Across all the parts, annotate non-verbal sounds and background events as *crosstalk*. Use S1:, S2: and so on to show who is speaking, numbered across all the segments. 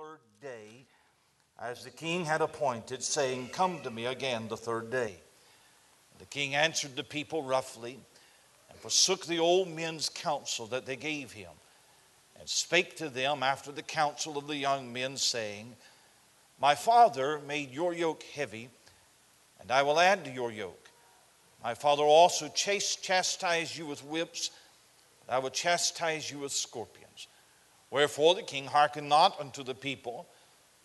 S1: third day, as the king had appointed, saying, Come to me again the third day. The king answered the people roughly, and forsook the old men's counsel that they gave him, and spake to them after the counsel of the young men, saying, My father made your yoke heavy, and I will add to your yoke. My father also chastised you with whips, I will chastise you with scorpions. Wherefore the king hearkened not unto the people,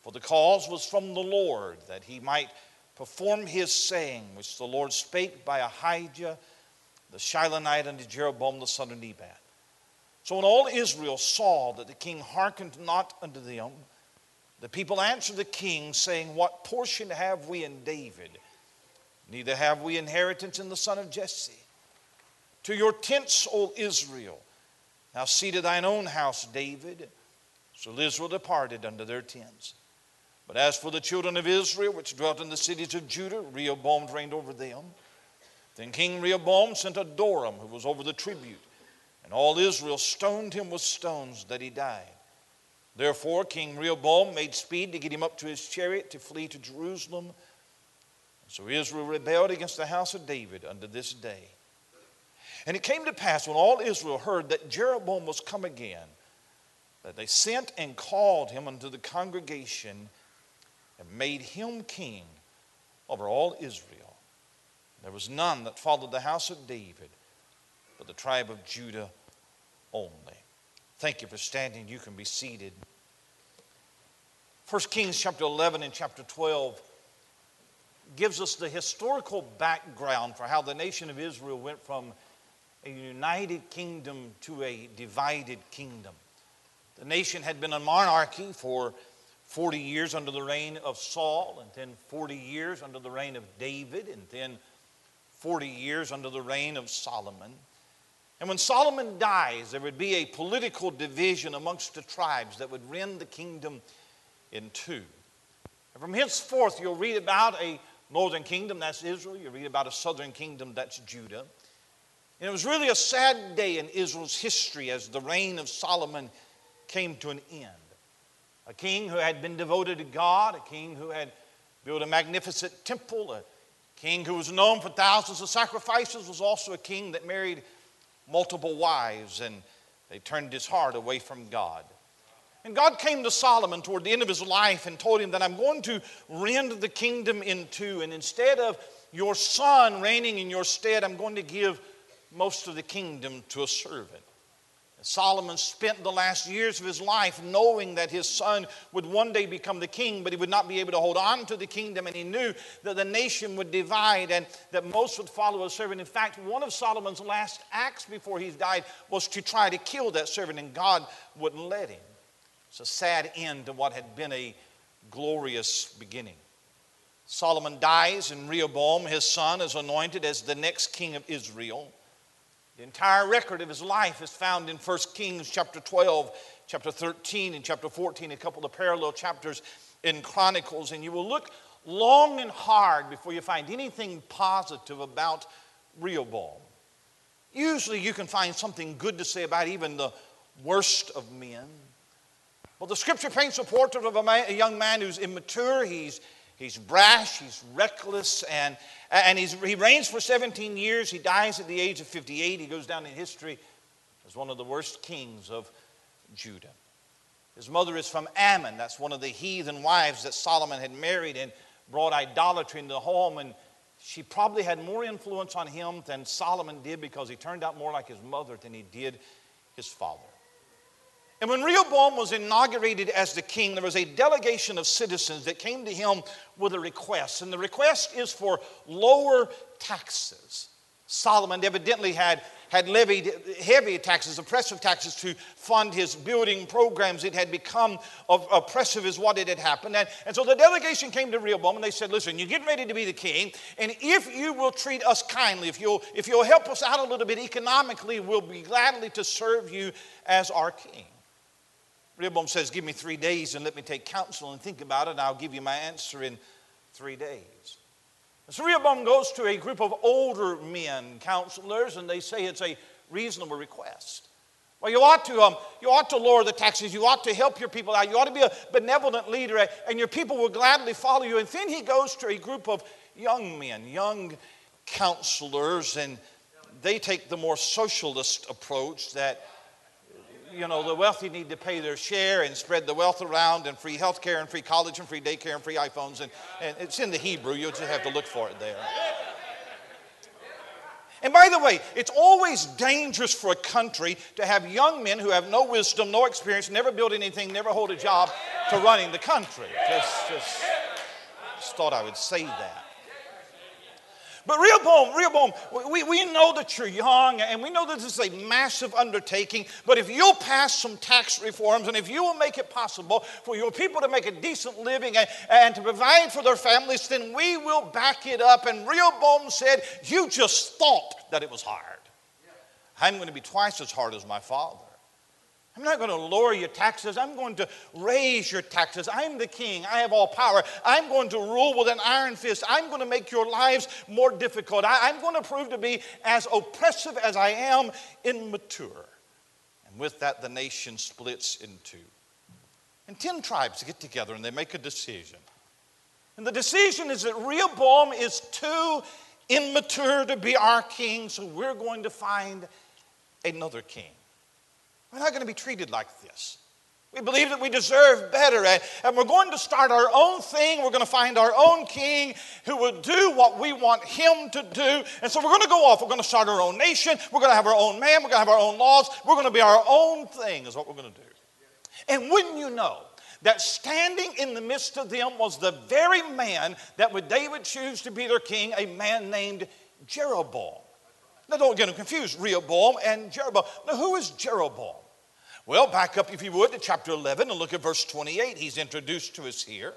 S1: for the cause was from the Lord, that he might perform his saying, which the Lord spake by Ahijah the Shilonite unto Jeroboam the son of Nebat. So when all Israel saw that the king hearkened not unto them, the people answered the king, saying, What portion have we in David? Neither have we inheritance in the son of Jesse. To your tents, O Israel, Thou to thine own house, David. So Israel departed unto their tents. But as for the children of Israel, which dwelt in the cities of Judah, Rehoboam reigned over them. Then King Rehoboam sent Adoram, who was over the tribute, and all Israel stoned him with stones that he died. Therefore, King Rehoboam made speed to get him up to his chariot to flee to Jerusalem. So Israel rebelled against the house of David unto this day. And it came to pass when all Israel heard that Jeroboam was come again, that they sent and called him unto the congregation and made him king over all Israel. There was none that followed the house of David, but the tribe of Judah only. Thank you for standing. You can be seated. 1 Kings chapter 11 and chapter 12 gives us the historical background for how the nation of Israel went from a united kingdom to a divided kingdom. The nation had been a monarchy for 40 years under the reign of Saul, and then 40 years under the reign of David, and then 40 years under the reign of Solomon. And when Solomon dies, there would be a political division amongst the tribes that would rend the kingdom in two. And from henceforth, you'll read about a northern kingdom, that's Israel. You read about a southern kingdom, that's Judah. And it was really a sad day in Israel's history as the reign of Solomon came to an end. A king who had been devoted to God, a king who had built a magnificent temple, a king who was known for thousands of sacrifices, was also a king that married multiple wives and they turned his heart away from God. And God came to Solomon toward the end of his life and told him that I'm going to rend the kingdom in two. And instead of your son reigning in your stead, I'm going to give most of the kingdom to a servant. Solomon spent the last years of his life knowing that his son would one day become the king, but he would not be able to hold on to the kingdom, and he knew that the nation would divide and that most would follow a servant. In fact, one of Solomon's last acts before he died was to try to kill that servant, and God wouldn't let him. It's a sad end to what had been a glorious beginning. Solomon dies, and Rehoboam, his son, is anointed as the next king of Israel. The entire record of his life is found in 1 Kings chapter 12, chapter 13, and chapter 14, a couple of parallel chapters in Chronicles. And you will look long and hard before you find anything positive about Rehoboam. Usually you can find something good to say about even the worst of men. Well, the scripture paints a portrait of a, man, a young man who's immature, he's, he's brash, he's reckless, and and he's, he reigns for 17 years. He dies at the age of 58. He goes down in history as one of the worst kings of Judah. His mother is from Ammon. That's one of the heathen wives that Solomon had married and brought idolatry into the home. And she probably had more influence on him than Solomon did because he turned out more like his mother than he did his father. And when Rehoboam was inaugurated as the king, there was a delegation of citizens that came to him with a request. And the request is for lower taxes. Solomon evidently had, had levied heavy taxes, oppressive taxes, to fund his building programs. It had become oppressive, is what it had happened. And, and so the delegation came to Rehoboam and they said, Listen, you're getting ready to be the king, and if you will treat us kindly, if you'll, if you'll help us out a little bit economically, we'll be gladly to serve you as our king. Rehoboam says, Give me three days and let me take counsel and think about it, and I'll give you my answer in three days. So Rehoboam goes to a group of older men, counselors, and they say it's a reasonable request. Well, you ought to, um, you ought to lower the taxes. You ought to help your people out. You ought to be a benevolent leader, and your people will gladly follow you. And then he goes to a group of young men, young counselors, and they take the more socialist approach that you know, the wealthy need to pay their share and spread the wealth around and free health care and free college and free daycare and free iPhones. And, and it's in the Hebrew, you'll just have to look for it there. And by the way, it's always dangerous for a country to have young men who have no wisdom, no experience, never built anything, never hold a job to running the country. Just, just, just thought I would say that. But Rehoboam, Rehoboam, we, we know that you're young and we know that this is a massive undertaking. But if you'll pass some tax reforms and if you will make it possible for your people to make a decent living and, and to provide for their families, then we will back it up. And Rehoboam said, You just thought that it was hard. I'm going to be twice as hard as my father. I'm not going to lower your taxes. I'm going to raise your taxes. I'm the king. I have all power. I'm going to rule with an iron fist. I'm going to make your lives more difficult. I, am going to prove to be as oppressive as I am immature. And with that, the nation splits in two. And 10 tribes get together and they make a decision. And the decision is that Rehoboam is too immature to be our king, so we're going to find another king. We're not going to be treated like this. We believe that we deserve better, and, we're going to start our own thing. We're going to find our own king who will do what we want him to do. And so we're going to go off. We're going to start our own nation. We're going to have our own man. We're going to have our own laws. We're going to be our own thing, is what we're going to do. And wouldn't you know that standing in the midst of them was the very man that would David choose to be their king, a man named Jeroboam. Now, don't get them confused, Rehoboam and Jeroboam. Now, who is Jeroboam? Well, back up, if you would, to chapter 11 and look at verse 28. He's introduced to us here.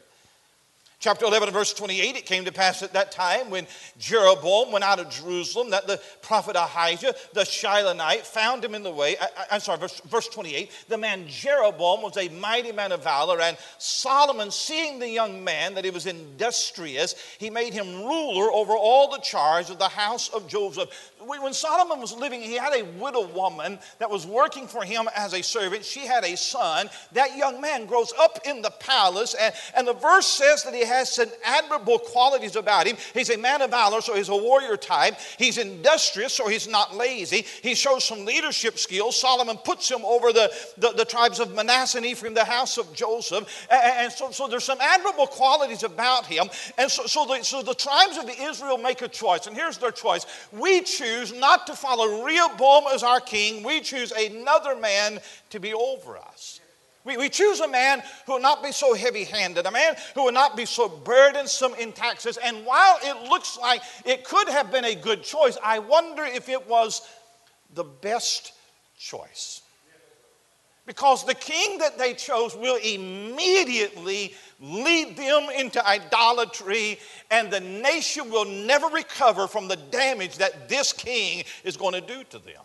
S1: Chapter 11, verse 28, it came to pass at that time when Jeroboam went out of Jerusalem that the prophet Ahijah, the Shilonite, found him in the way. I, am sorry, verse, verse 28. The man Jeroboam was a mighty man of valor, and Solomon, seeing the young man that he was industrious, he made him ruler over all the charge of the house of Joseph. When Solomon was living, he had a widow woman that was working for him as a servant. She had a son. That young man grows up in the palace, and, and the verse says that he has some admirable qualities about him. He's a man of valor, so he's a warrior type. He's industrious, so he's not lazy. He shows some leadership skills. Solomon puts him over the, the, the tribes of Manasseh and Ephraim, the house of Joseph. And, and so, so there's some admirable qualities about him. And so, so, the, so the tribes of Israel make a choice. And here's their choice we choose not to follow Rehoboam as our king, we choose another man to be over us. We, we choose a man who will not be so heavy handed, a man who will not be so burdensome in taxes. And while it looks like it could have been a good choice, I wonder if it was the best choice. Because the king that they chose will immediately lead them into idolatry, and the nation will never recover from the damage that this king is going to do to them.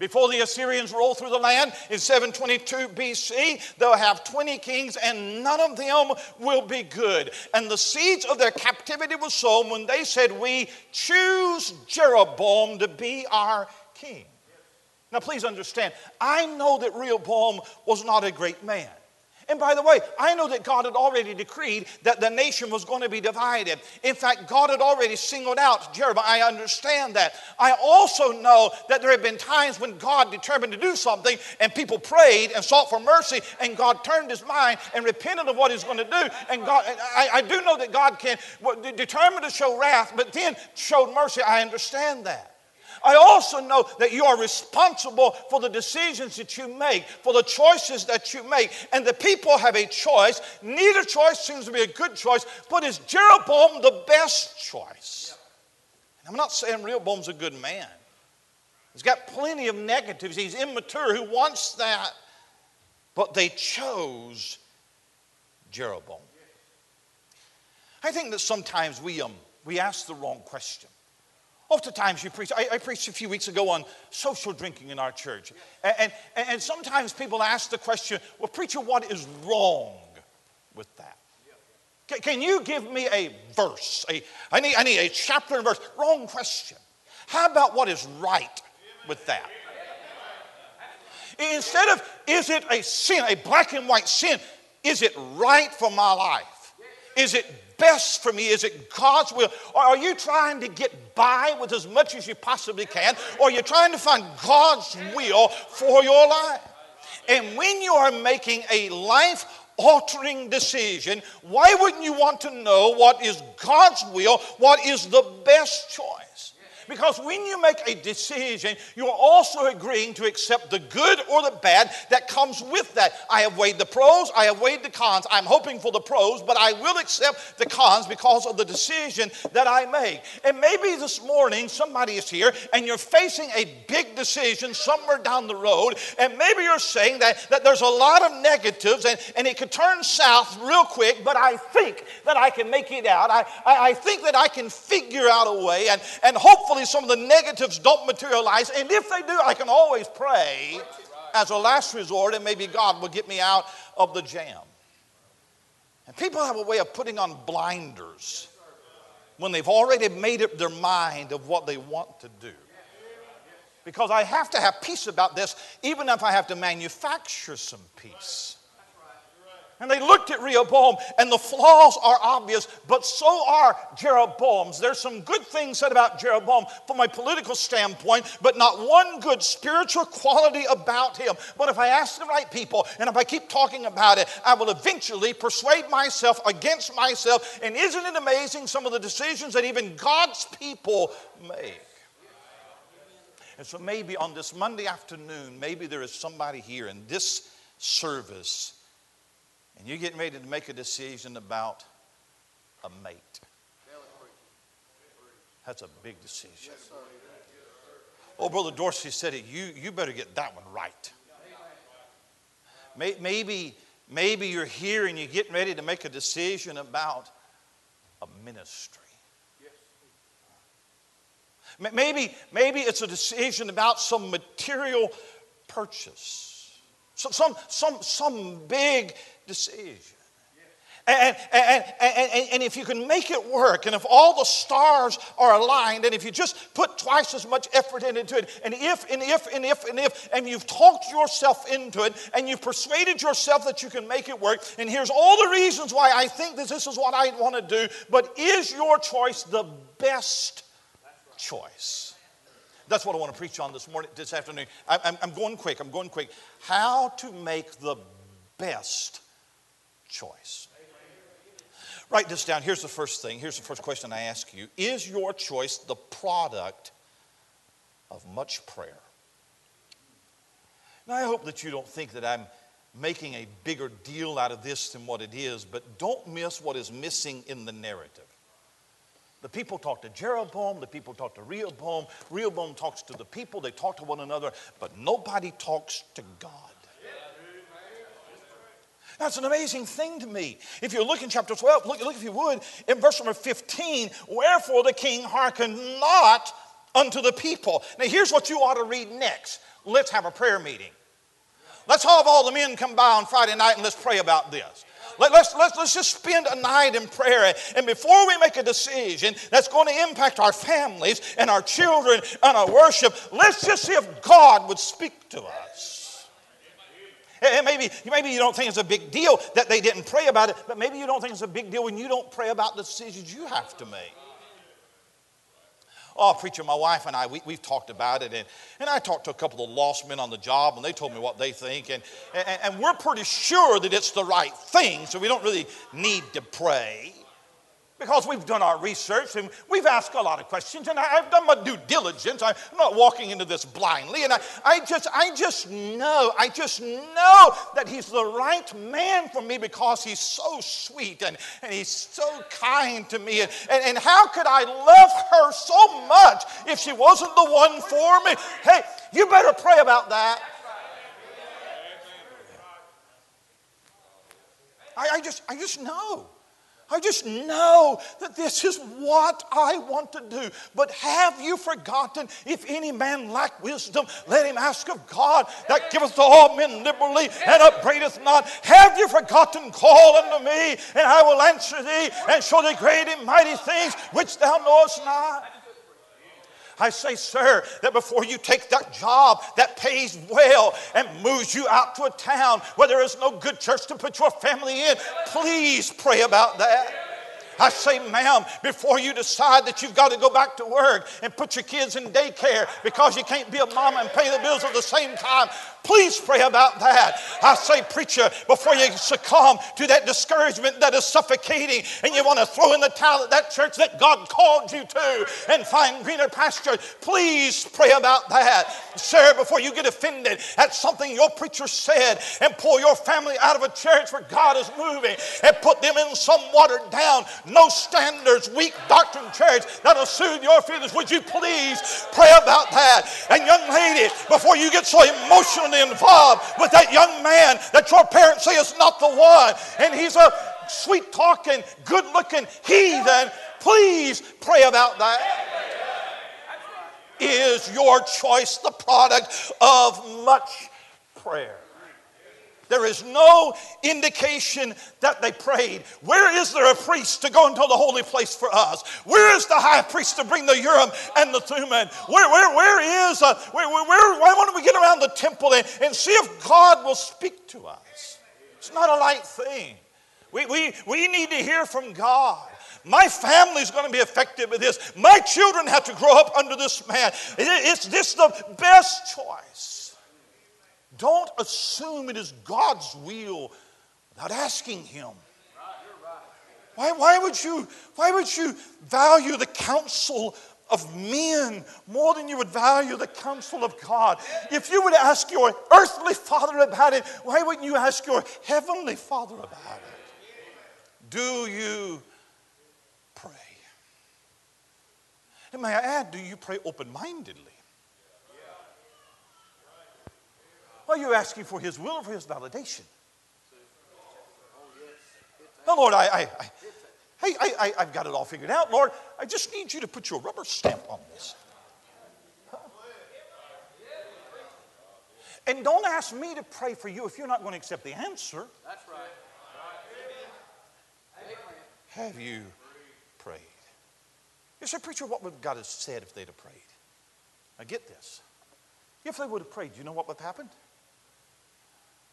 S1: Before the Assyrians roll through the land in 722 BC, they'll have 20 kings and none of them will be good. And the seeds of their captivity was sown when they said, We choose Jeroboam to be our king. Now, please understand, I know that Rehoboam was not a great man. And by the way, I know that God had already decreed that the nation was going to be divided. In fact, God had already singled out Jeroboam. I understand that. I also know that there have been times when God determined to do something and people prayed and sought for mercy and God turned his mind and repented of what he's going to do. And God, I, I do know that God can determine to show wrath, but then showed mercy. I understand that. I also know that you are responsible for the decisions that you make, for the choices that you make. And the people have a choice. Neither choice seems to be a good choice, but is Jeroboam the best choice? And I'm not saying Rehoboam's a good man. He's got plenty of negatives. He's immature. Who wants that? But they chose Jeroboam. I think that sometimes we, um, we ask the wrong question. Oftentimes you preach, I, I, preached a few weeks ago on social drinking in our church. And, and, and sometimes people ask the question, well, preacher, what is wrong with that? Can, can you give me a verse? A, I, need, I need a chapter and verse. Wrong question. How about what is right with that? Instead of, is it a sin, a black and white sin? Is it right for my life? Is it best for me? Is it God's will? Or are you trying to get by with as much as you possibly can? Or are you trying to find God's will for your life? And when you are making a life altering decision, why wouldn't you want to know what is God's will, what is the best choice? Because when you make a decision, you're also agreeing to accept the good or the bad that comes with that. I have weighed the pros, I have weighed the cons. I'm hoping for the pros, but I will accept the cons because of the decision that I make. And maybe this morning somebody is here and you're facing a big decision somewhere down the road, and maybe you're saying that, that there's a lot of negatives and, and it could turn south real quick, but I think that I can make it out. I, I, I think that I can figure out a way, and, and hopefully hopefully some of the negatives don't materialize. And if they do, I can always pray as a last resort, and maybe God will get me out of the jam. And people have a way of putting on blinders when they've already made up their mind of what they want to do. Because I have to have peace about this, even if I have to manufacture some peace. And they looked at Rehoboam, and the flaws are obvious, but so are Jeroboam's. There's some good things said about Jeroboam from a political standpoint, but not one good spiritual quality about him. But if I ask the right people, and if I keep talking about it, I will eventually persuade myself against myself. And isn't it amazing some of the decisions that even God's people make? And so maybe on this Monday afternoon, maybe there is somebody here in this service and you're getting ready to make a decision about a mate. That's a big decision. Oh, Brother Dorsey said it. You, you better get that one right. Maybe, maybe you're here and you're getting ready to make a decision about a ministry. Maybe, maybe it's a decision about some material purchase. Some, some, some, some big decision. And, and, and, and, if you can make it work, and if all the stars are aligned, and if you just put twice as much effort into it, and if, and if, and if, and if, and you've talked yourself into it, and you've persuaded yourself that you can make it work, and here's all the reasons why I think that this is what I want to do, but is your choice the best choice? That's what I want to preach on this morning, this afternoon. I'm, I'm going quick, I'm going quick. How to make the best choice. Write this down. Here's the first thing. Here's the first question I ask you Is your choice the product of much prayer? Now, I hope that you don't think that I'm making a bigger deal out of this than what it is, but don't miss what is missing in the narrative. The people talk to Jeroboam, the people talk to Rehoboam, Rehoboam talks to the people, they talk to one another, but nobody talks to God. That's an amazing thing to me. If you look in chapter 12, look, look if you would, in verse number 15, wherefore the king hearkened not unto the people. Now, here's what you ought to read next. Let's have a prayer meeting. Let's have all the men come by on Friday night and let's pray about this. Let, us let's, let's just spend a night in prayer. And before we make a decision that's going to impact our families and our children and our worship, let's just see if God would speak to us. And *laughs* maybe, maybe you don't think it's a big deal that they didn't pray about it, but maybe you don't think it's a big deal when you don't pray about the decisions you have to make. Oh, preacher, my wife and I, we, we've talked about it. And, and I talked to a couple of lost men on the job, and they told me what they think. And, and, and we're pretty sure that it's the right thing, so we don't really need to pray because we've done our research and we've asked a lot of questions and I've done my due diligence. I'm not walking into this blindly. And I, I, just, I just know, I just know that he's the right man for me because he's so sweet and, and he's so kind to me. And, and, and how could I love her so much if she wasn't the one for me? Hey, you better pray about that. I, I just, I just know. I just know that this is what I want to do. But have you forgotten, if any man lack wisdom, let him ask of God that giveth to all men liberally and upbraideth not. Have you forgotten, call unto me, and I will answer thee and show thee great and mighty things which thou knowest not. I say, sir, that before you take that job that pays well and moves you out to a town where there is no good church to put your family in, please pray about that. I say, ma'am, before you decide that you've got to go back to work and put your kids in daycare because you can't be a mama and pay the bills at the same time, Please pray about that. I say, preacher, before you succumb to that discouragement that is suffocating and you want to throw in the towel at that church that God called you to and find greener pastures, please pray about that. Sir, before you get offended at something your preacher said and pull your family out of a church where God is moving and put them in some watered down, no standards, weak doctrine church that'll soothe your feelings, would you please pray about that? And young lady, before you get so emotionally involved with that young man that your parents say is not the one, and he's a sweet talking, good looking heathen. Please pray about that. Is your choice the product of much prayer? There is no indication that they prayed. Where is there a priest to go into the holy place for us? Where is the high priest to bring the Urim and the Thummim? Where, where, where is, uh, where, where, where, why don't we get around the temple and, and see if God will speak to us? It's not a light thing. We, we, we need to hear from God. My family's going to be affected by this. My children have to grow up under this man. Is this the best choice? Don't assume it is God's will without asking Him. Why, why, would you, why would you value the counsel of men more than you would value the counsel of God? If you would ask your earthly father about it, why wouldn't you ask your heavenly father about it? Do you pray? And may I add, do you pray open mindedly? Are you asking for His will or for His validation? No, Lord, I, I, I, hey, I, I, have got it all figured out. Lord, I just need you to put your rubber stamp on this. And don't ask me to pray for you if you're not going to accept the answer. That's right. Have you prayed? You say, Preacher, what would God have said if they'd have prayed? Now get this. If they would have prayed, you know what would have happened?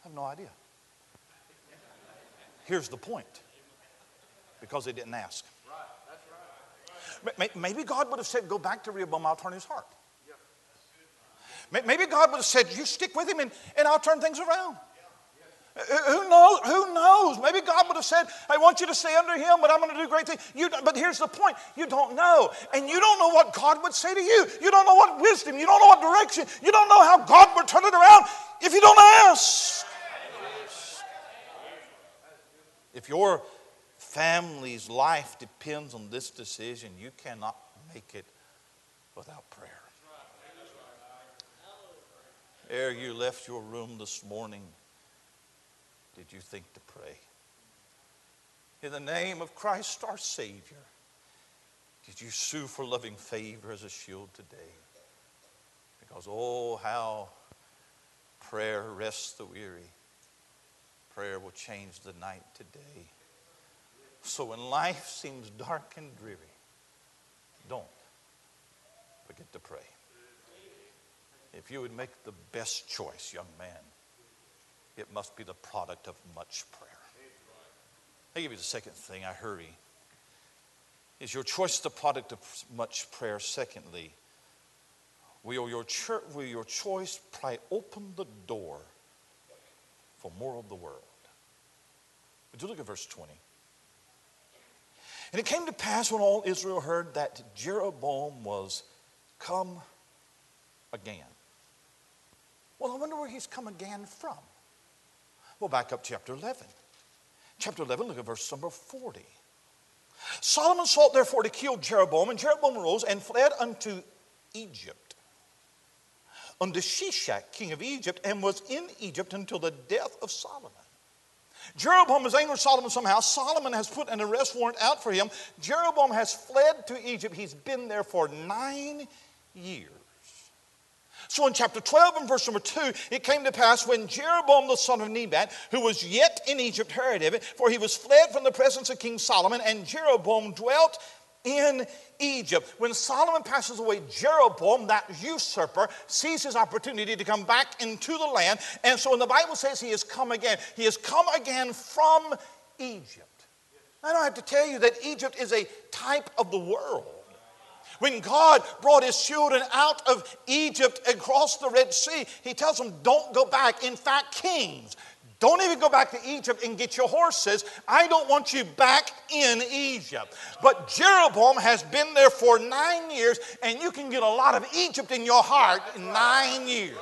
S1: I have no idea. Here's the point because they didn't ask. Maybe God would have said, Go back to Rehoboam, I'll turn his heart. Maybe God would have said, You stick with him and, and I'll turn things around. Uh, who knows? Who knows? Maybe God would have said, I want you to stay under him, but I'm going to do great things. You, but here's the point you don't know. And you don't know what God would say to you. You don't know what wisdom, you don't know what direction, you don't know how God would turn it around if you don't ask. If your family's life depends on this decision, you cannot make it without prayer. Ere you left your room this morning, did you think to pray? In the name of Christ our Savior, did you sue for loving favor as a shield today? Because, oh, how prayer rests the weary prayer will change the night today. So when life seems dark and dreary, don't forget to pray. If you would make the best choice, young man, it must be the product of much prayer. I give you the second thing, I hurry. Is your choice the product of much prayer? Secondly, will your, church, will your choice pry open the door for more of the world. Would you look at verse 20? And it came to pass when all Israel heard that Jeroboam was come again. Well, I wonder where he's come again from. Well, back up chapter 11. Chapter 11, look at verse number 40. Solomon sought therefore to kill Jeroboam, and Jeroboam arose and fled unto Egypt unto Shishak, king of Egypt, and was in Egypt until the death of Solomon. Jeroboam is angry with Solomon somehow. Solomon has put an arrest warrant out for him. Jeroboam has fled to Egypt. He's been there for nine years. So in chapter 12 and verse number 2, it came to pass when Jeroboam the son of Nebat, who was yet in Egypt, heard of it, for he was fled from the presence of King Solomon, and Jeroboam dwelt in Egypt. When Solomon passes away, Jeroboam, that usurper, sees his opportunity to come back into the land. And so when the Bible says he has come again, he has come again from Egypt. I don't have to tell you that Egypt is a type of the world. When God brought his children out of Egypt across the Red Sea, he tells them, Don't go back. In fact, kings, don't even go back to Egypt and get your horses. I don't want you back in Egypt. But Jeroboam has been there for nine years, and you can get a lot of Egypt in your heart in nine years.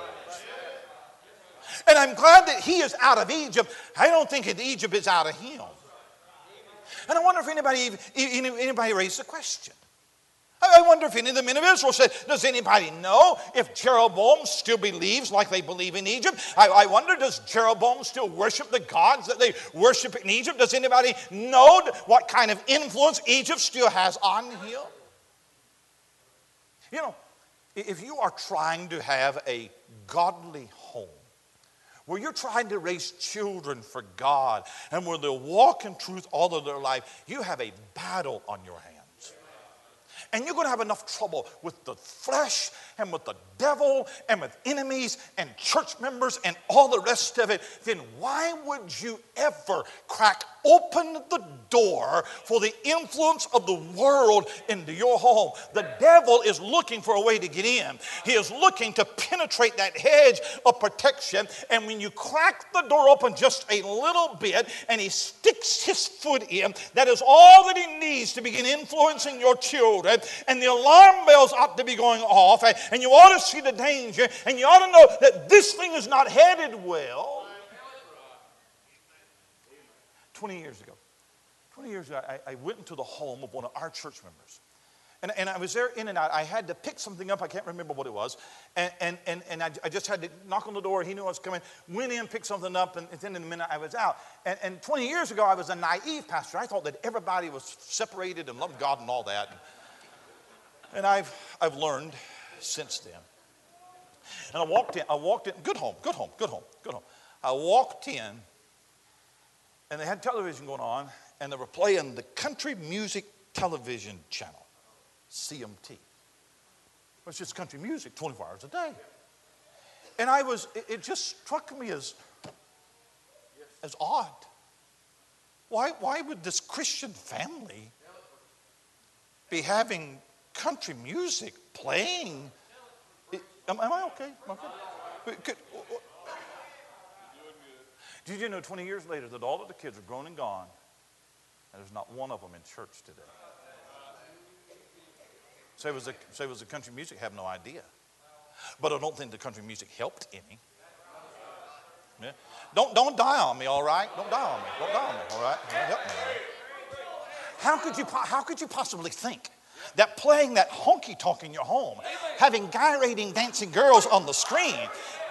S1: And I'm glad that he is out of Egypt. I don't think that Egypt is out of him. And I wonder if anybody, anybody raised the question. I wonder if any of the men of Israel said, Does anybody know if Jeroboam still believes like they believe in Egypt? I, I, wonder, does Jeroboam still worship the gods that they worship in Egypt? Does anybody know what kind of influence Egypt still has on him? You know, if you are trying to have a godly home, where you're trying to raise children for God and where they'll walk in truth all of their life, you have a battle on your hands. And you're going to have enough trouble with the flesh and with the devil and with enemies and church members and all the rest of it. Then why would you ever crack open the door for the influence of the world into your home? The devil is looking for a way to get in, he is looking to penetrate that hedge of protection. And when you crack the door open just a little bit and he sticks his foot in, that is all that he needs to begin influencing your children and the alarm bells ought to be going off, and you ought to see the danger, and you ought to know that this thing is not headed well. 20 years ago, 20 years ago, I, I went into the home of one of our church members. And, and I was there in and out. I had to pick something up. I can't remember what it was. And, and, and, and I, I just had to knock on the door. He knew I was coming. Went in, picked something up, and then in a minute I was out. And, and 20 years ago, I was a naive pastor. I thought that everybody was separated and loved God and all that. And I've, I've learned since then. And I walked in, I walked in, good home, good home, good home, good home. I walked in, and they had television going on, and they were playing the country music television channel, CMT. It was just country music 24 hours a day. And I was, it, it just struck me as, as odd. Why, why would this Christian family be having country music playing. Am, am I okay? Am I okay? Did you know 20 years later that all of the kids are grown and gone, and there's not one of them in church today? Say it was the, it was country music, have no idea. But I don't think the country music helped any. Yeah. Don't, don't die on me, all right? Don't die on me. Don't die on me, all right? Help me. How could you, how could you possibly think that playing that honky tonk in your home, having gyrating dancing girls on the screen,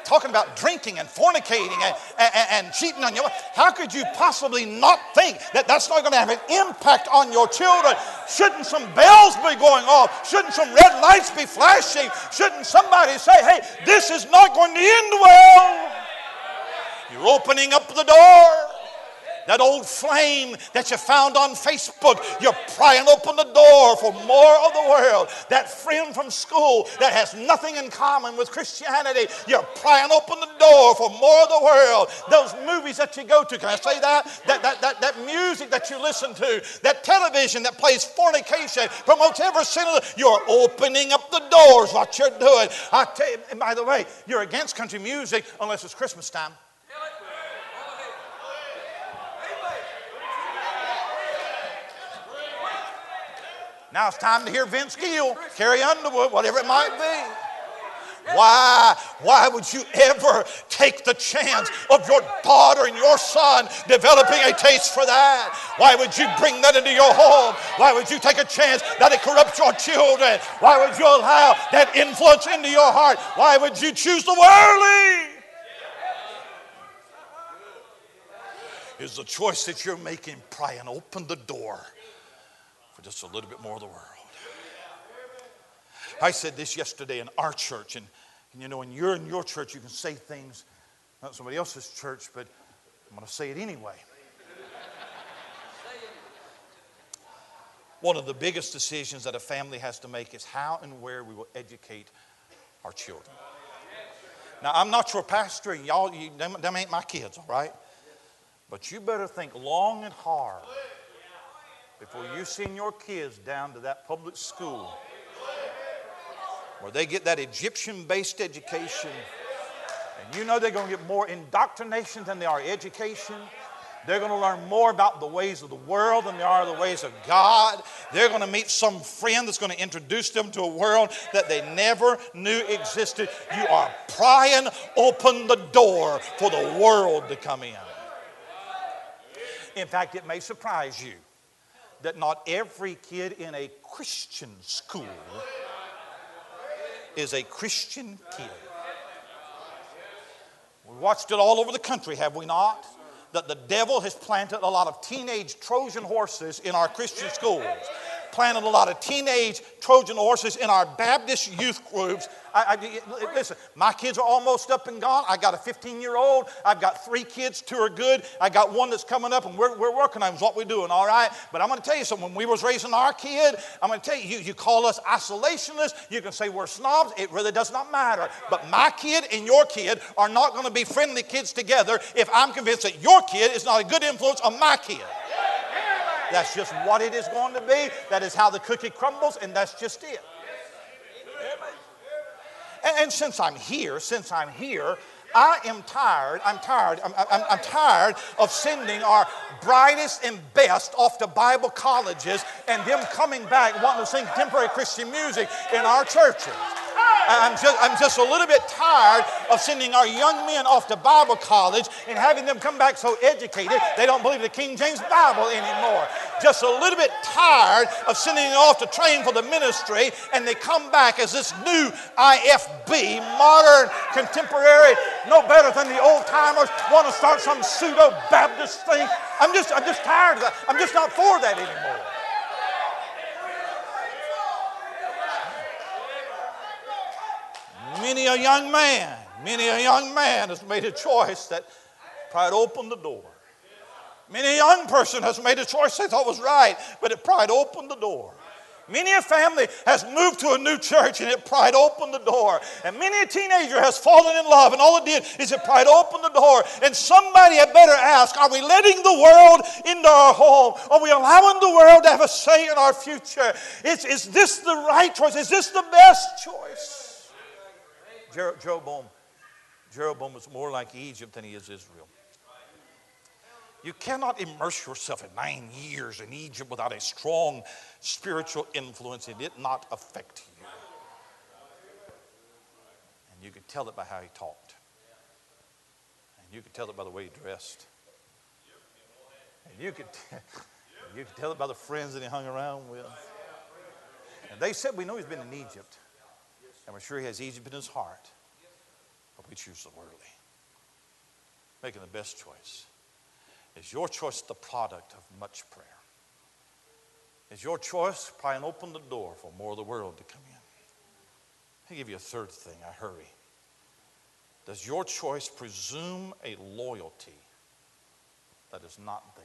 S1: talking about drinking and fornicating and, and, and cheating on your wife. how could you possibly not think that that's not going to have an impact on your children? Shouldn't some bells be going off? Shouldn't some red lights be flashing? Shouldn't somebody say hey this is not going to end well. You're opening up the door that old flame that you found on Facebook, you're prying open the door for more of the world. That friend from school that has nothing in common with Christianity, you're prying open the door for more of the world. Those movies that you go to, can I say that? That, that, that, that music that you listen to, that television that plays fornication, promotes every sin you're opening up the doors, what you're doing. I tell you, and by the way, you're against country music unless it's Christmas time. Now it's time to hear Vince Gill, Carrie Underwood, whatever it might be. Why, why would you ever take the chance of your daughter and your son developing a taste for that? Why would you bring that into your home? Why would you take a chance that it corrupts your children? Why would you allow that influence into your heart? Why would you choose the worldly? Is the choice that you're making prying open the door for just a little bit more of the world. I said this yesterday in our church, and, and you know, when you're in your church, you can say things, not somebody else's church, but I'm going to say it anyway. one of the biggest decisions that a family has to make is how and where we will educate our children. Now, I'm not your pastor, and y'all, you, them, them ain't my kids, all right? But you better think long and hard before you send your kids down to that public school where they get that Egyptian based education. And you know they're going to get more indoctrination than they are education. They're going to learn more about the ways of the world than they are the ways of God. They're going to meet some friend that's going to introduce them to a world that they never knew existed. You are prying open the door for the world to come in. In fact, it may surprise you that not every kid in a Christian school is a Christian kid. We've watched it all over the country, have we not? That the devil has planted a lot of teenage Trojan horses in our Christian schools planted a lot of teenage Trojan horses in our Baptist youth groups. I, I, listen, my kids are almost up and gone. I got a 15 year old. I've got three kids, two are good. I got one that's coming up, and we're, we're working on what we're doing, all right? But I'm going to tell you something. When we was raising our kid, I'm going to tell you, you, you call us isolationists. You can say we're snobs. It really does not matter. But my kid and your kid are not going to be friendly kids together if I'm convinced that your kid is not a good influence on my kid. That's just what it is going to be. That is how the cookie crumbles, and that's just it. And, and since I'm here, since I'm here, I am tired. I'm tired. I'm, I'm, I'm, tired of sending our brightest and best off to Bible colleges and them coming back wanting to sing contemporary Christian music in our churches. I'm just, I'm just a little bit tired of sending our young men off to Bible college and having them come back so educated they don't believe the King James Bible anymore. Just a little bit tired of sending them off to train for the ministry and they come back as this new IFB, modern, contemporary, no better than the old timers, want to start some pseudo Baptist thing. I'm just, I'm just tired of that. I'm just not for that anymore. Many a young man, many a young man has made a choice that pried opened the door. Many a young person has made a choice they thought was right, but it pried opened the door. Many a family has moved to a new church and it pried opened the door. And many a teenager has fallen in love and all it did is it pried opened the door. And somebody had better ask, are we letting the world into our home? Are we allowing the world to have a say in our future? Is, is this the right choice? Is this the best choice? Jeroboam, Jeroboam was more like Egypt than he is Israel. You cannot immerse yourself in nine years in Egypt without a strong spiritual influence it not affect you. And you could tell it by how he talked. And you could tell it by the way he dressed. And you could, *laughs* you could tell it by the friends that he hung around with. And they said, We know he's been in Egypt. And we're sure he has Egypt in his heart. But we choose the worldly. Making the best choice. Is your choice the product of much prayer? Is your choice try and open the door for more of the world to come in? I'll give you a third thing. I hurry. Does your choice presume a loyalty that is not there?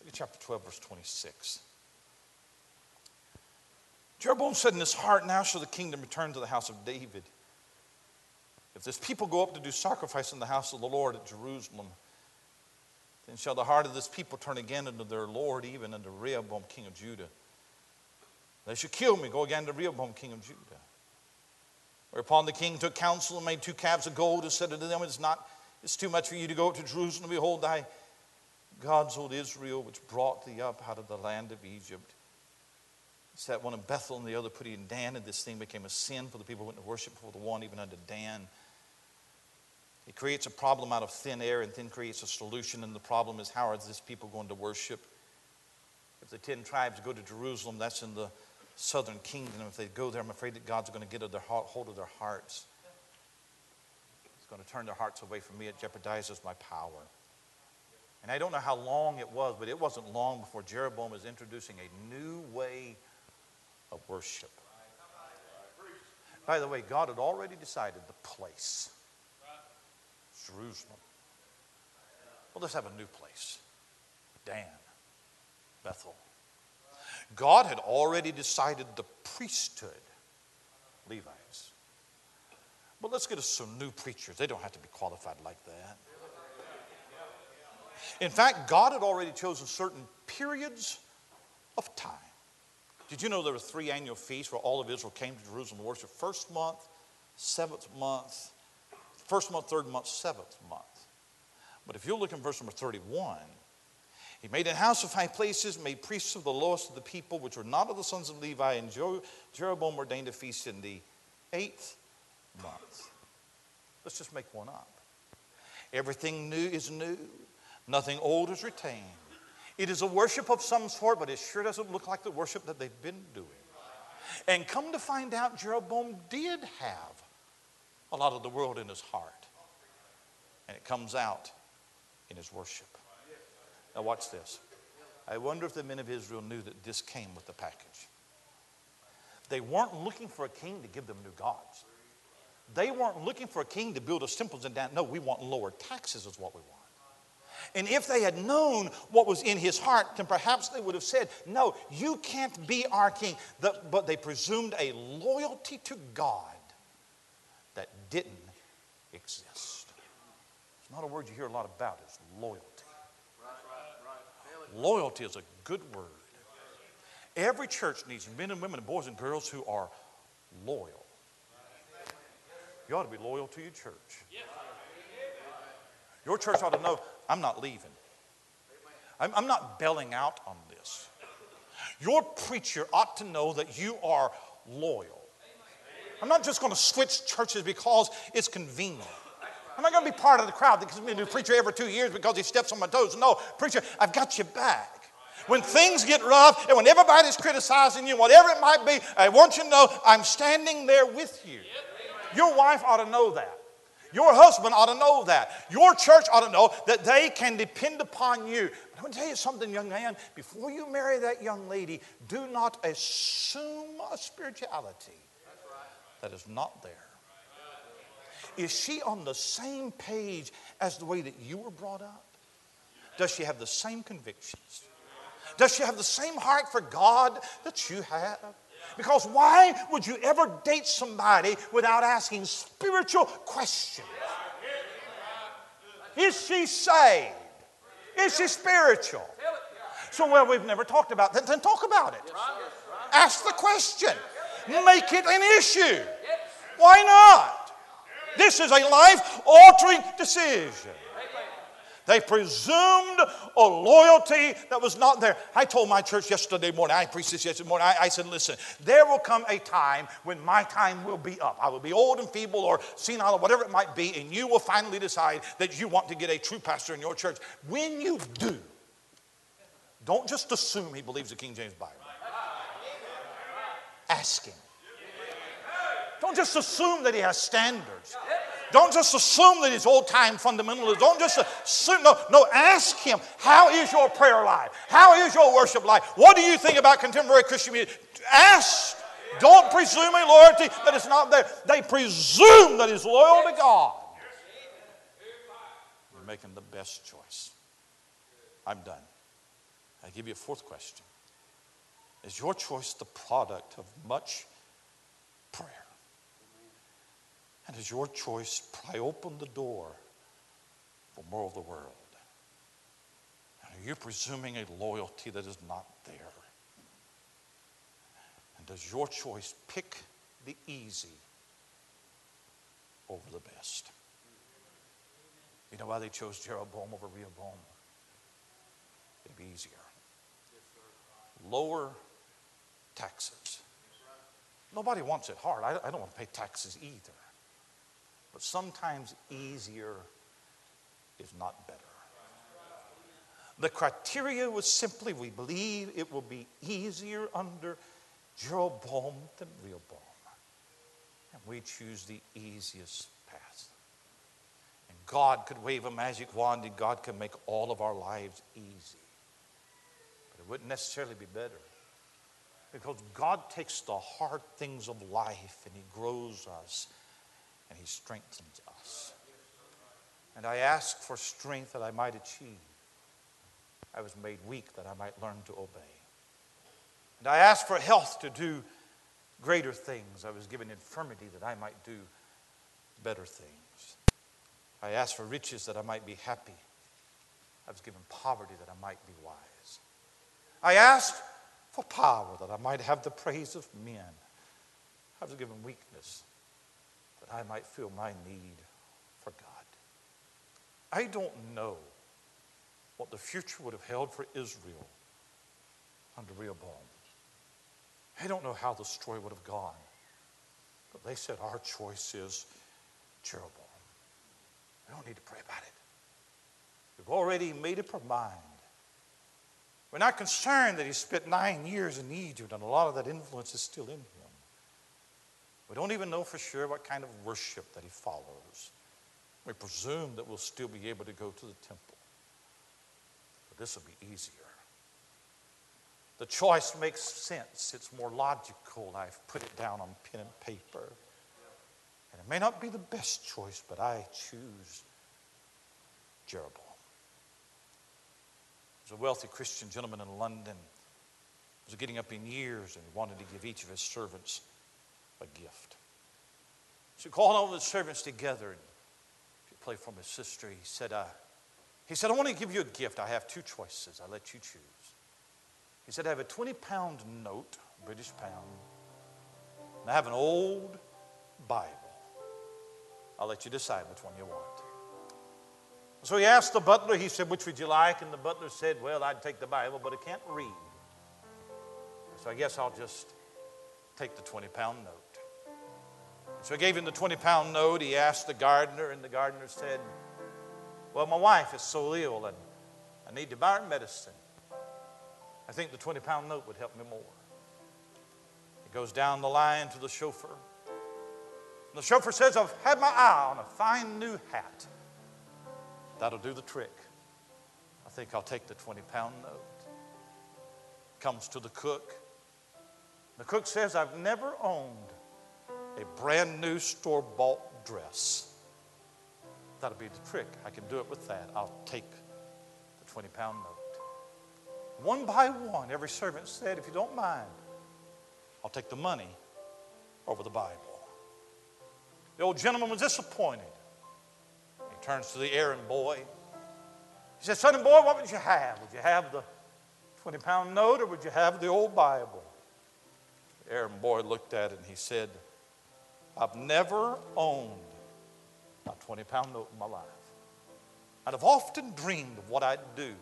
S1: Look at chapter 12, verse 26. Jeroboam said in his heart, Now shall the kingdom return to the house of David. If this people go up to do sacrifice in the house of the Lord at Jerusalem, then shall the heart of this people turn again unto their Lord, even unto Rehoboam, king of Judah. They shall kill me, go again to Rehoboam, king of Judah. Whereupon the king took counsel and made two calves of gold and said unto them, It is not, it's too much for you to go up to Jerusalem. Behold, thy gods, old Israel, which brought thee up out of the land of Egypt set one in Bethel and the other put it in Dan, and this thing became a sin for the people who went to worship before the one, even unto Dan. It creates a problem out of thin air and then creates a solution, and the problem is how are these people going to worship? If the ten tribes go to Jerusalem, that's in the southern kingdom. If they go there, I'm afraid that God's going to get hold of their hearts. He's going to turn their hearts away from me. It jeopardizes my power. And I don't know how long it was, but it wasn't long before Jeroboam was introducing a new way of worship. By the way, God had already decided the place Jerusalem. Well, let's have a new place Dan, Bethel. God had already decided the priesthood, Levites. But let's get us some new preachers. They don't have to be qualified like that. In fact, God had already chosen certain periods of time. Did you know there were three annual feasts where all of Israel came to Jerusalem to worship? First month, seventh month, first month, third month, seventh month. But if you look in verse number 31, he made a house of high places, made priests of the lowest of the people, which were not of the sons of Levi, and Jeroboam ordained a feast in the eighth month. Let's just make one up. Everything new is new, nothing old is retained. It is a worship of some sort, but it sure doesn't look like the worship that they've been doing. And come to find out, Jeroboam did have a lot of the world in his heart. And it comes out in his worship. Now, watch this. I wonder if the men of Israel knew that this came with the package. They weren't looking for a king to give them new gods. They weren't looking for a king to build us temples and down. No, we want lower taxes, is what we want. And if they had known what was in his heart, then perhaps they would have said, No, you can't be our king. but they presumed a loyalty to God that didn't exist. It's not a word you hear a lot about, it's loyalty. Loyalty is a good word. Every church needs men and women and boys and girls who are loyal. You ought to be loyal to your church. Your church ought to know I'm not leaving. I'm, I'm not bailing out on this. Your preacher ought to know that you are loyal. I'm not just going to switch churches because it's convenient. I'm not going to be part of the crowd that gives me a new preacher every two years because he steps on my toes. No, preacher, I've got you back. When things get rough and when everybody's criticizing you, whatever it might be, I want you to know I'm standing there with you. Your wife ought to know that. Your husband ought to know that. Your church ought to know that they can depend upon you. But I'm going to tell you something, young man. Before you marry that young lady, do not assume a spirituality that is not there. Is she on the same page as the way that you were brought up? Does she have the same convictions? Does she have the same heart for God that you have? Because why would you ever date somebody without asking spiritual questions? Is she saved? Is she spiritual? So, well, we've never talked about that. Then talk about it. Ask the question. Make it an issue. Why not? This is a life altering decision. They presumed a loyalty that was not there. I told my church yesterday morning, I preached this yesterday morning, I, I, said, listen, there will come a time when my time will be up. I will be old and feeble or senile or whatever it might be, and you will finally decide that you want to get a true pastor in your church. When you do, don't just assume he believes the King James Bible. Ask him. Don't just assume that he has standards. Don't just assume that he's old time fundamentalist. Don't just assume. No, no, ask him, how is your prayer life? How is your worship life? What do you think about contemporary Christian music? Ask. Don't presume a loyalty that is not there. They presume that he's loyal to God. You're making the best choice. I'm done. I give you a fourth question. Is your choice the product of much prayer? And as your choice pry open the door for more of the world? And are you presuming a loyalty that is not there? And does your choice pick the easy over the best? You know why they chose Jeroboam over Rehoboam? It'd be easier. Lower taxes. Nobody wants it hard. I don't want to pay taxes either. But sometimes easier is not better. The criteria was simply we believe it will be easier under Jeroboam than Rehoboam. And we choose the easiest path. And God could wave a magic wand and God can make all of our lives easy. But it wouldn't necessarily be better. Because God takes the hard things of life and He grows us and He strengthens us. And I ask for strength that I might achieve. I was made weak that I might learn to obey. And I asked for health to do greater things. I was given infirmity that I might do better things. I asked for riches that I might be happy. I was given poverty that I might be wise. I asked for power that I might have the praise of men. I was given weakness I might feel my need for God. I don't know what the future would have held for Israel under Rehoboam. I don't know how the story would have gone. But they said, Our choice is Jeroboam. We don't need to pray about it. We've already made up our mind. We're not concerned that he spent nine years in Egypt and a lot of that influence is still in him. We don't even know for sure what kind of worship that he follows. We presume that we'll still be able to go to the temple. But this will be easier. The choice makes sense. It's more logical. I've put it down on pen and paper. And it may not be the best choice, but I choose Jeroboam. There's a wealthy Christian gentleman in London. He was getting up in years and wanted to give each of his servants a gift. So he called all the servants together and he played from his sister. He said, uh, he said, I want to give you a gift. I have two choices. I let you choose. He said, I have a 20 pound note, British pound, and I have an old Bible. I'll let you decide which one you want. So he asked the butler, he said, Which would you like? And the butler said, Well, I'd take the Bible, but I can't read. So I guess I'll just take the 20 pound note. So I gave him the 20 pound note. He asked the gardener, and the gardener said, Well, my wife is so ill, and I need to buy her medicine. I think the 20 pound note would help me more. He goes down the line to the chauffeur. And the chauffeur says, I've had my eye on a fine new hat. That'll do the trick. I think I'll take the 20 pound note. Comes to the cook. The cook says, I've never owned a brand new store bought dress. That'll be the trick. I can do it with that. I'll take the 20 pound note. One by one, every servant said, If you don't mind, I'll take the money over the Bible. The old gentleman was disappointed. He turns to the errand boy. He said, Son and boy, what would you have? Would you have the 20 pound note or would you have the old Bible? The errand boy looked at it and he said, I've never owned a 20 pound note in my life. And I've often dreamed of what I'd do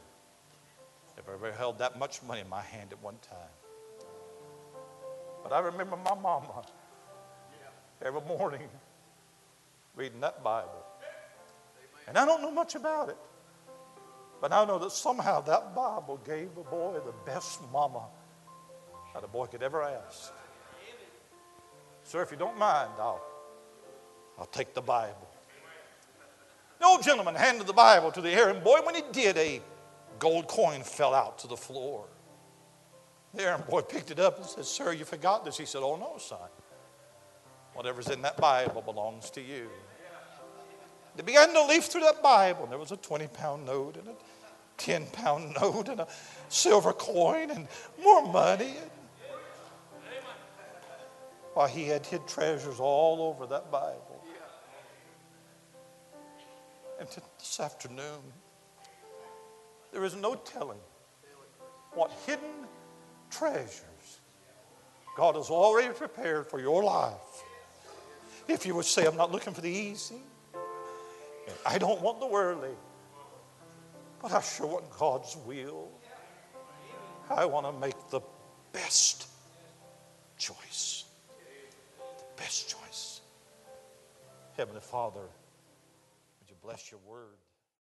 S1: if I ever held that much money in my hand at one time. But I remember my mama every morning reading that Bible. And I don't know much about it. But I know that somehow that Bible gave a boy the best mama that a boy could ever ask. Sir, if you don't mind, I'll, I'll take the Bible. The old gentleman handed the Bible to the errand boy. When he did, a gold coin fell out to the floor. The errand boy picked it up and said, Sir, you forgot this. He said, Oh, no, son. Whatever's in that Bible belongs to you. They began to leaf through that Bible, and there was a 20 pound note and a 10 pound *laughs* note and a silver coin and more money. While he had hid treasures all over that Bible. And this afternoon, there is no telling what hidden treasures God has already prepared for your life. If you would say, I'm not looking for the easy, I don't want the worldly, but I sure want God's will. I want to make the best choice. Best choice. Heavenly Father, would you bless your word?